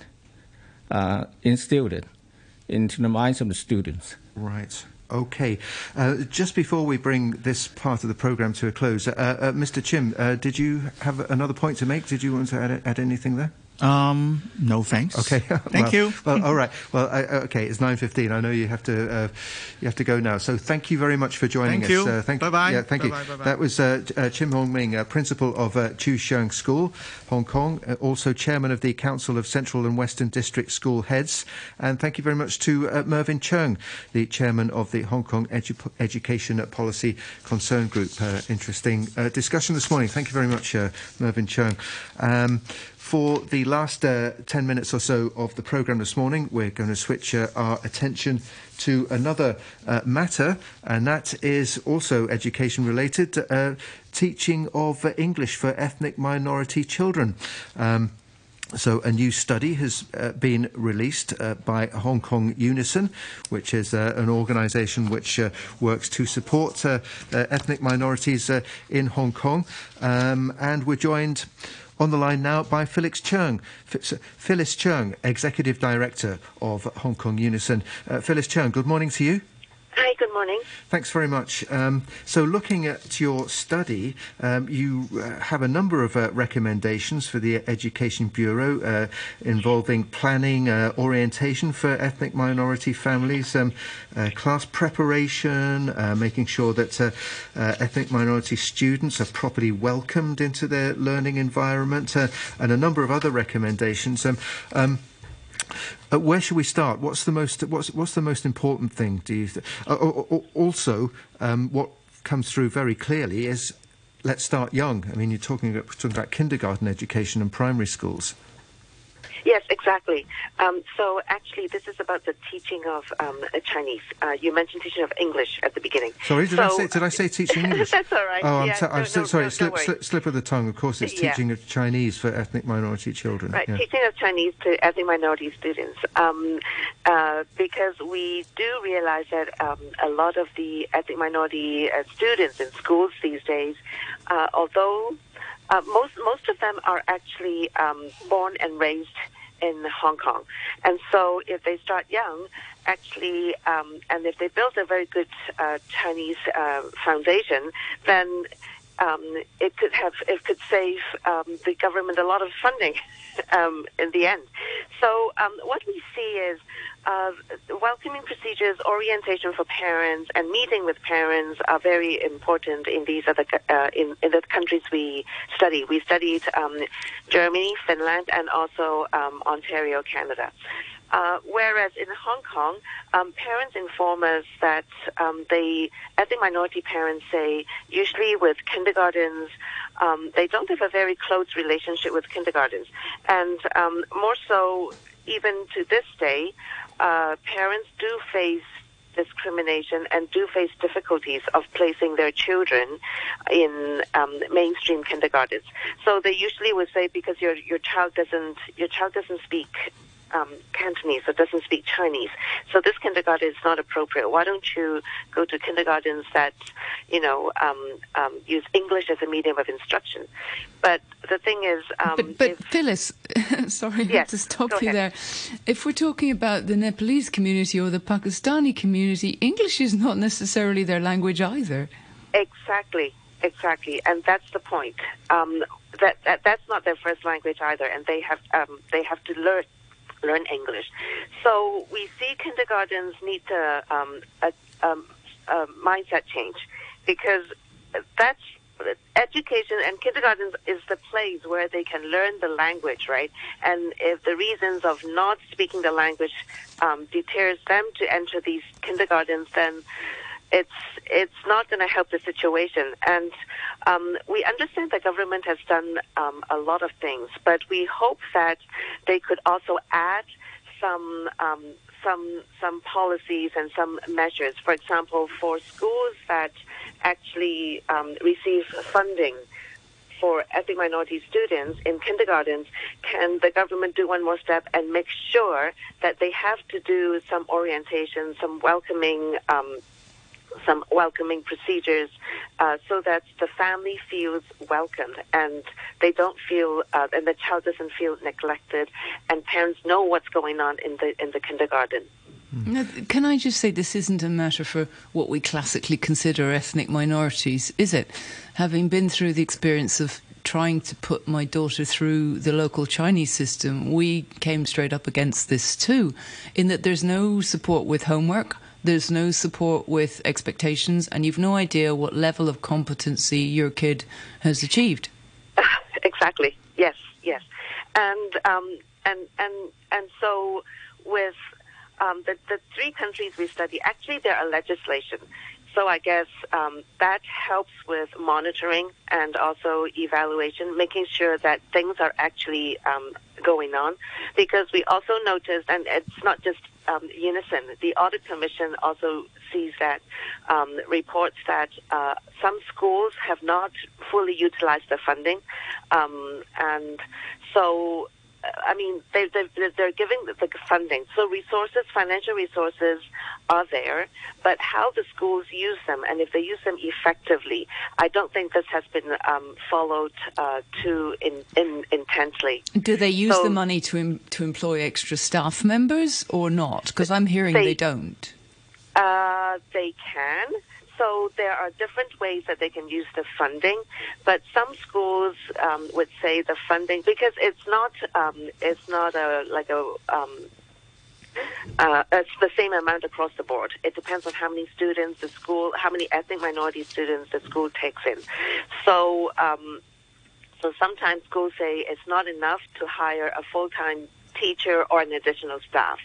uh, instilled into the minds of the students. Right. Okay. Uh, just before we bring this part of the programme to a close, uh, uh, Mr. Chim, uh, did you have another point to make? Did you want to add, add anything there? Um, no, thanks. Okay, thank well, you. well, all right. Well, I, okay, it's nine fifteen. I know you have to uh, you have to go now. So thank you very much for joining thank us. You. Uh, thank bye bye. Yeah, thank bye-bye, you. Bye-bye. That was uh, uh, Chim Hon Ming, uh, principal of uh, Chiu Sheung School, Hong Kong, uh, also chairman of the Council of Central and Western District School Heads, and thank you very much to uh, Mervyn Cheung, the chairman of the Hong Kong Edu- Education Policy Concern Group. Uh, interesting uh, discussion this morning. Thank you very much, uh, Mervyn Cheung. Um, for the last uh, 10 minutes or so of the programme this morning, we're going to switch uh, our attention to another uh, matter, and that is also education related uh, teaching of English for ethnic minority children. Um, so, a new study has uh, been released uh, by Hong Kong Unison, which is uh, an organisation which uh, works to support uh, ethnic minorities in Hong Kong. Um, and we're joined on the line now by Phyllis Cheung. F- Phyllis Cheung, Executive Director of Hong Kong Unison. Uh, Phyllis Cheung, good morning to you. Hi, good morning. Thanks very much. Um, so, looking at your study, um, you uh, have a number of uh, recommendations for the Education Bureau uh, involving planning, uh, orientation for ethnic minority families, um, uh, class preparation, uh, making sure that ethnic minority students are properly welcomed into their learning environment, and a number of other recommendations. Uh, where should we start? What's the most what's what's the most important thing? Do you th- uh, also um, what comes through very clearly is let's start young. I mean, you're talking about, talking about kindergarten education and primary schools. Yes, exactly. Um, so actually, this is about the teaching of um, Chinese. Uh, you mentioned teaching of English at the beginning. Sorry, did so, I say did I say teaching English? that's all right. Oh, I'm, yeah, t- I'm no, sorry. no, slip, slip, slip, of the tongue. Of course, it's yeah. teaching of Chinese for ethnic minority children. Right, yeah. teaching of Chinese to ethnic minority students. Um, uh, because we do realize that um, a lot of the ethnic minority uh, students in schools these days, uh, although uh, most most of them are actually um, born and raised in Hong Kong. And so if they start young, actually, um, and if they build a very good uh, Chinese uh, foundation, then um, it could have it could save um, the government a lot of funding um, in the end. So um, what we see is welcoming procedures, orientation for parents, and meeting with parents are very important in these other uh, in, in the countries we study. We studied um, Germany, Finland, and also um, Ontario, Canada. Uh, whereas in Hong Kong, um, parents inform us that um, they, ethnic minority parents say, usually with kindergartens, um, they don't have a very close relationship with kindergartens. And um, more so, even to this day, uh, parents do face discrimination and do face difficulties of placing their children in um, mainstream kindergartens. So they usually would say because your your child doesn't your child doesn't speak um, Cantonese or doesn't speak Chinese. So this kindergarten is not appropriate. Why don't you go to kindergartens that, you know, um, um, use English as a medium of instruction? But the thing is, um, but, but if, Phyllis, sorry, Yes, to stop you ahead. there. If we're talking about the Nepalese community or the Pakistani community, English is not necessarily their language either. Exactly, exactly, and that's the point. Um, that, that that's not their first language either, and they have um, they have to learn learn English. So we see kindergartens need a, um, a, um, a mindset change because that's education and kindergartens is the place where they can learn the language, right? And if the reasons of not speaking the language um, deters them to enter these kindergartens, then it's it's not going to help the situation. And um, we understand the government has done um, a lot of things, but we hope that they could also add some um, some some policies and some measures. For example, for schools that actually um, receive funding for ethnic minority students in kindergartens, can the government do one more step and make sure that they have to do some orientation, some welcoming um, some welcoming procedures uh, so that the family feels welcomed and they don't feel uh, and the child doesn't feel neglected and parents know what's going on in the in the kindergarten. Now, can I just say this isn't a matter for what we classically consider ethnic minorities, is it? Having been through the experience of trying to put my daughter through the local Chinese system, we came straight up against this too, in that there's no support with homework, there's no support with expectations, and you've no idea what level of competency your kid has achieved. exactly. Yes. Yes. And um, and and and so with um, the the three countries we study, actually there are legislation so I guess um, that helps with monitoring and also evaluation, making sure that things are actually um, going on. Because we also noticed, and it's not just um, Unison, the Audit Commission also sees that um, reports that uh, some schools have not fully utilized the funding, um, and so I mean, they, they, they're giving the funding. So resources, financial resources are there, but how the schools use them and if they use them effectively, I don't think this has been um, followed uh, too in, in, intensely. Do they use so, the money to, em- to employ extra staff members or not? Because I'm hearing they, they don't. Uh, they can. So there are different ways that they can use the funding, but some schools um, would say the funding because it's not um, it's not a like a um, uh, it's the same amount across the board. It depends on how many students the school, how many ethnic minority students the school takes in. So, um, so sometimes schools say it's not enough to hire a full time teacher or an additional staff.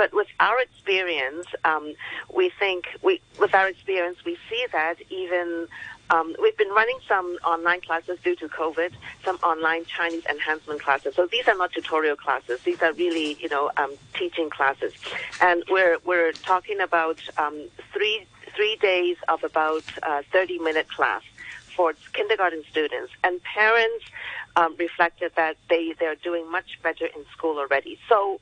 But with our experience, um, we think we, with our experience, we see that even um, we've been running some online classes due to COVID, some online Chinese enhancement classes. So these are not tutorial classes; these are really, you know, um, teaching classes. And we're we're talking about um, three three days of about uh, thirty minute class for kindergarten students, and parents um, reflected that they they're doing much better in school already. So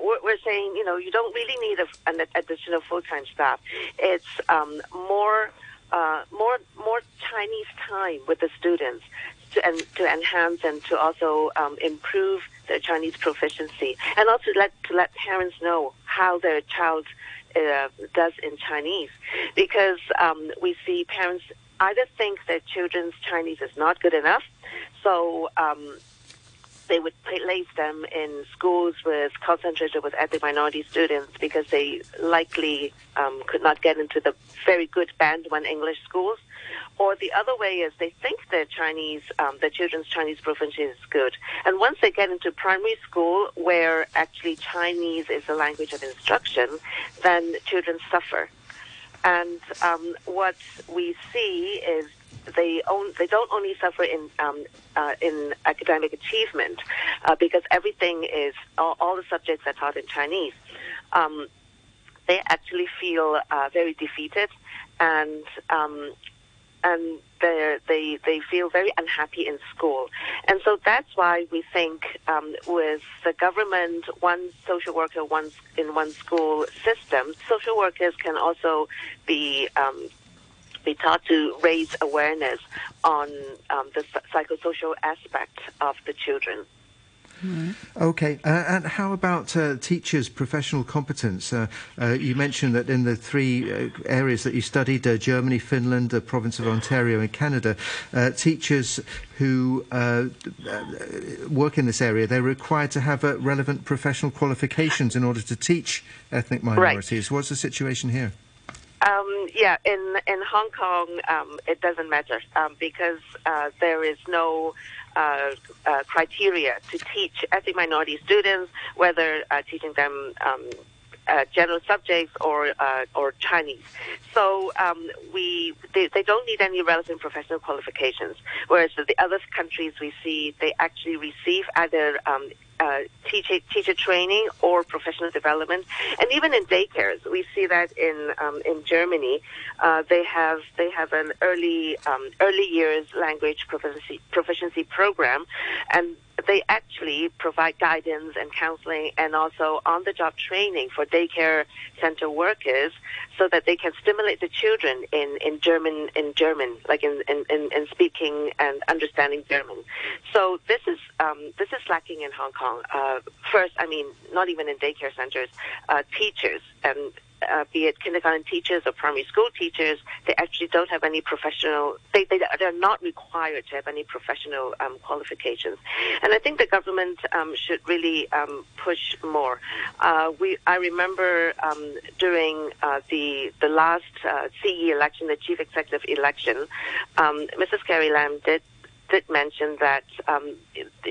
we're, we're saying, you know, you don't really need a, an additional full-time staff. It's um, more, uh, more, more Chinese time with the students to, and to enhance and to also um, improve their Chinese proficiency, and also let to let parents know how their child uh, does in Chinese, because um, we see parents either think that children's Chinese is not good enough, so um, they would place them in schools with concentrated with ethnic minority students because they likely um, could not get into the very good band one English schools. Or the other way is they think their Chinese, um, their children's Chinese proficiency is good, and once they get into primary school where actually Chinese is the language of instruction, then children suffer. And um, what we see is they own, they don't only suffer in um, uh, in academic achievement uh, because everything is all, all, the subjects are taught in Chinese. Um, they actually feel uh, very defeated and um, and they they feel very unhappy in school, and so that's why we think um, with the government one social worker one in one school system, social workers can also be um, be taught to raise awareness on um, the psychosocial aspect of the children. Okay, uh, and how about uh, teachers' professional competence? Uh, uh you mentioned that in the three uh, areas that you studied uh, Germany, Finland, the province of Ontario, and Canada teachers who work in this area, they're required to have relevant professional qualifications in order to teach ethnic minorities. Right. What's the situation here? Um, yeah, in in Hong Kong, um, it doesn't matter um, because uh, there is no uh, uh, criteria to teach ethnic minority students, whether uh, teaching them um, uh, general subjects or uh, or Chinese. So um, we they, they don't need any relevant professional qualifications. Whereas the other countries we see they actually receive either um, uh, teacher teacher training or professional development, and even in daycares, we see that in um, in Germany, uh, they have they have an early um, early years language proficiency proficiency program, and they actually provide guidance and counseling and also on the job training for daycare center workers so that they can stimulate the children in, in German in German, like in, in, in, speaking and understanding German. So this is um, this is lacking in Hong Kong. Uh, first, I mean, not even in daycare centers, uh, teachers and uh, be it kindergarten teachers or primary school teachers, they actually don't have any professional, they, they, they're not required to have any professional um, qualifications. And I think the government um, should really um, push more. Uh, we, I remember um, during uh, the, the last uh, CE election, the chief executive election, um, Mrs. Carrie Lam did did mention that um,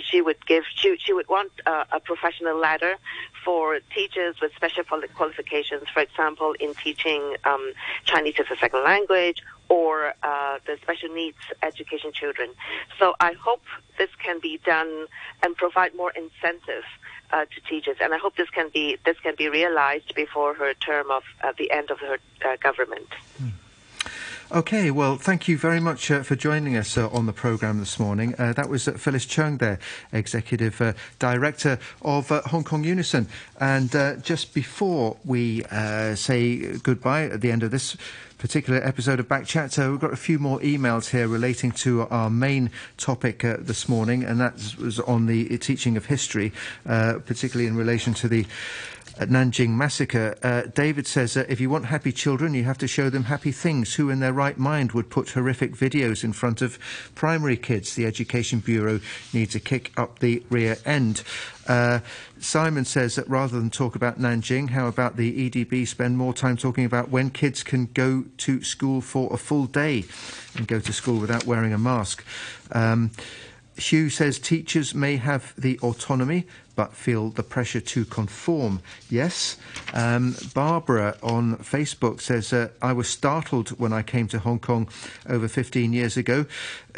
she would give she, she would want a professional ladder for teachers with special qualifications, for example, in teaching um, Chinese as a second language or uh, the special needs education children. So I hope this can be done and provide more incentive uh, to teachers, and I hope this can be this can be realized before her term of uh, the end of her uh, government. Hmm. Okay, well, thank you very much uh, for joining us uh, on the programme this morning. Uh, that was uh, Phyllis Cheung there, Executive uh, Director of uh, Hong Kong Unison. And just before we say goodbye at the end of this particular episode of Back Backchat, we've got a few more emails here relating to our main topic this morning, and that was on the teaching of history, particularly in relation to the Nanjing massacre. Uh, David says that if you want happy children, you have to show them happy things. Who in their right mind would put horrific videos in front of primary kids? The Education Bureau needs a kick up the rear end. Uh, Simon says that rather than talk about Nanjing, how about the EDB spend more time talking about when kids can go to school for a full day and go to school without wearing a mask? Um, Hugh says teachers may have the autonomy but feel the pressure to conform. Yes. Um, Barbara on Facebook says, uh, I was startled when I came to Hong Kong over 15 years ago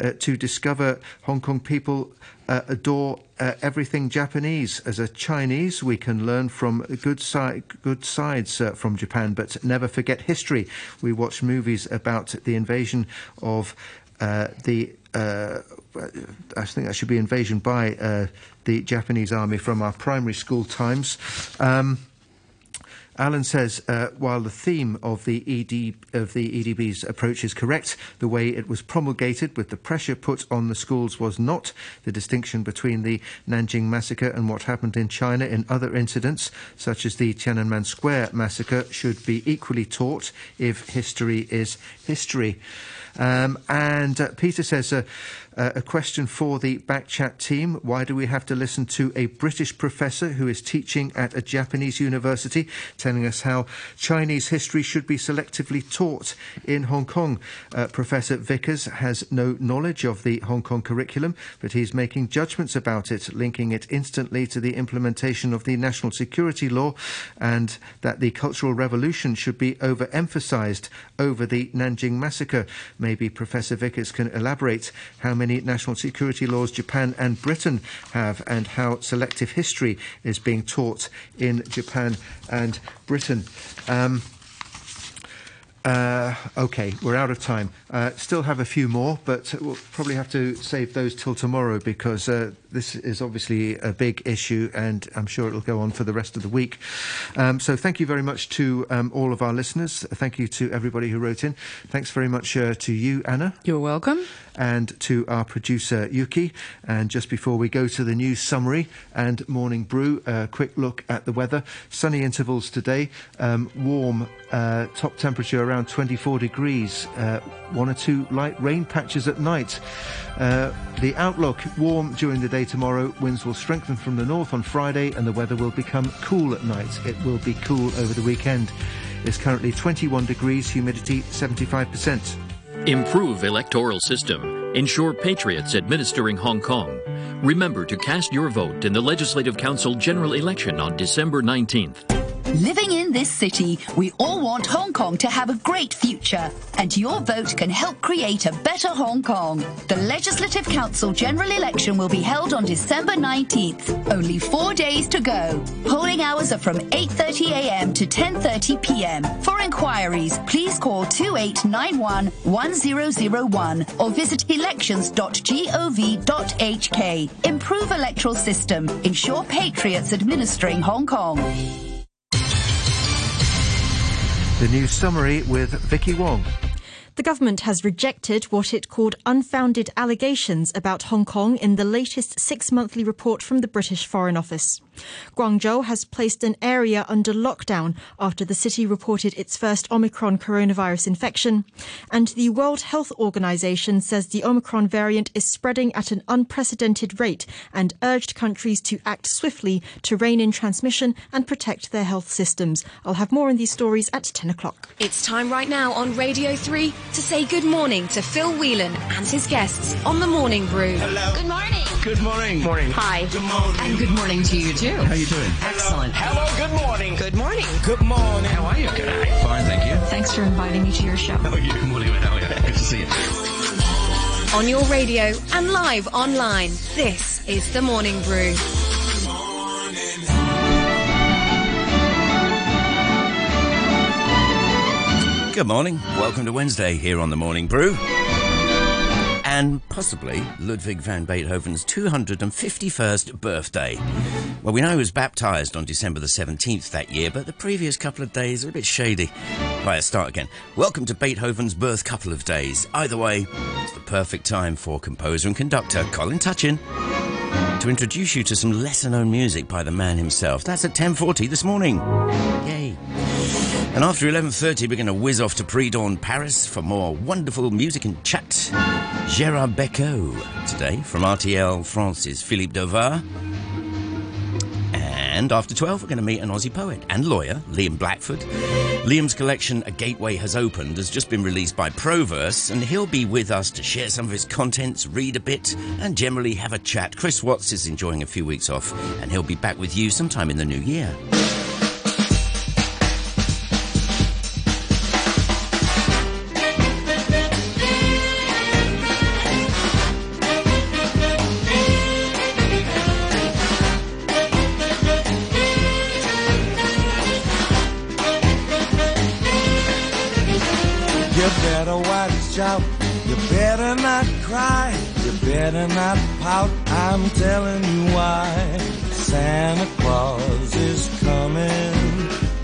uh, to discover Hong Kong people uh, adore uh, everything Japanese. As a Chinese, we can learn from good, si- good sides uh, from Japan, but never forget history. We watch movies about the invasion of uh, the I think that should be invasion by uh, the Japanese army from our primary school times. Um, Alan says, uh, while the theme of the ED of the EDB's approach is correct, the way it was promulgated with the pressure put on the schools was not. The distinction between the Nanjing massacre and what happened in China in other incidents, such as the Tiananmen Square massacre, should be equally taught if history is history. Um, and uh, Peter says, uh, uh, a question for the Backchat team. Why do we have to listen to a British professor who is teaching at a Japanese university telling us how Chinese history should be selectively taught in Hong Kong? Uh, professor Vickers has no knowledge of the Hong Kong curriculum, but he's making judgments about it, linking it instantly to the implementation of the national security law and that the Cultural Revolution should be overemphasized over the Nanjing massacre. Maybe Professor Vickers can elaborate how many many national security laws Japan and Britain have, and how selective history is being taught in Japan and Britain. Um, uh, okay, we're out of time. Uh, still have a few more, but we'll probably have to save those till tomorrow because uh, this is obviously a big issue and I'm sure it'll go on for the rest of the week. Um, so thank you very much to um, all of our listeners. Thank you to everybody who wrote in. Thanks very much uh, to you, Anna. You're welcome. And to our producer, Yuki. And just before we go to the news summary and morning brew, a quick look at the weather. Sunny intervals today, um, warm, uh, top temperature around 24 degrees, uh, one or two light rain patches at night. Uh, the outlook warm during the day tomorrow. Winds will strengthen from the north on Friday, and the weather will become cool at night. It will be cool over the weekend. It's currently 21 degrees, humidity 75%. Improve electoral system. Ensure patriots administering Hong Kong. Remember to cast your vote in the Legislative Council general election on December 19th. Living in this city, we all want Hong Kong to have a great future, and your vote can help create a better Hong Kong. The Legislative Council general election will be held on December 19th. Only four days to go. Polling hours are from 8:30 a.m. to 10:30 p.m. For inquiries, please call 2891 1001 or visit elections.gov.hk. Improve electoral system. Ensure patriots administering Hong Kong. The news summary with Vicky Wong. The government has rejected what it called unfounded allegations about Hong Kong in the latest six monthly report from the British Foreign Office. Guangzhou has placed an area under lockdown after the city reported its first Omicron coronavirus infection. And the World Health Organization says the Omicron variant is spreading at an unprecedented rate and urged countries to act swiftly to rein in transmission and protect their health systems. I'll have more on these stories at 10 o'clock. It's time right now on Radio 3 to say good morning to Phil Whelan and his guests on the Morning Brew. Hello. Good morning. Good morning. Morning. Hi. Good morning. And good morning to you too. How are you doing? Excellent. Hello. Good morning. Good morning. Good morning. How are you? Good. Fine, thank you. Thanks for inviting me to your show. How are you? Good morning. How are you? Good to see you. On your radio and live online, this is the Morning Brew. Good morning. Welcome to Wednesday here on the Morning Brew. And possibly Ludwig van Beethoven's 251st birthday. Well, we know he was baptised on December the 17th that year, but the previous couple of days are a bit shady. Right, let start again. Welcome to Beethoven's birth couple of days. Either way, it's the perfect time for composer and conductor Colin Touchin to introduce you to some lesser known music by the man himself. That's at 10:40 this morning. Yay. And after 11.30, we're going to whiz off to pre-dawn Paris for more wonderful music and chat. Gérard Becot today from RTL France's Philippe Dovar. And after 12, we're going to meet an Aussie poet and lawyer, Liam Blackford. Liam's collection, A Gateway Has Opened, has just been released by Proverse, and he'll be with us to share some of his contents, read a bit, and generally have a chat. Chris Watts is enjoying a few weeks off, and he'll be back with you sometime in the new year. Pout. I'm telling you why. Santa Claus is coming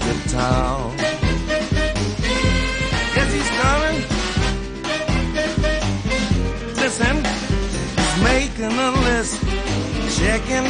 to town. Yes, he's coming. Listen, he's making a list, checking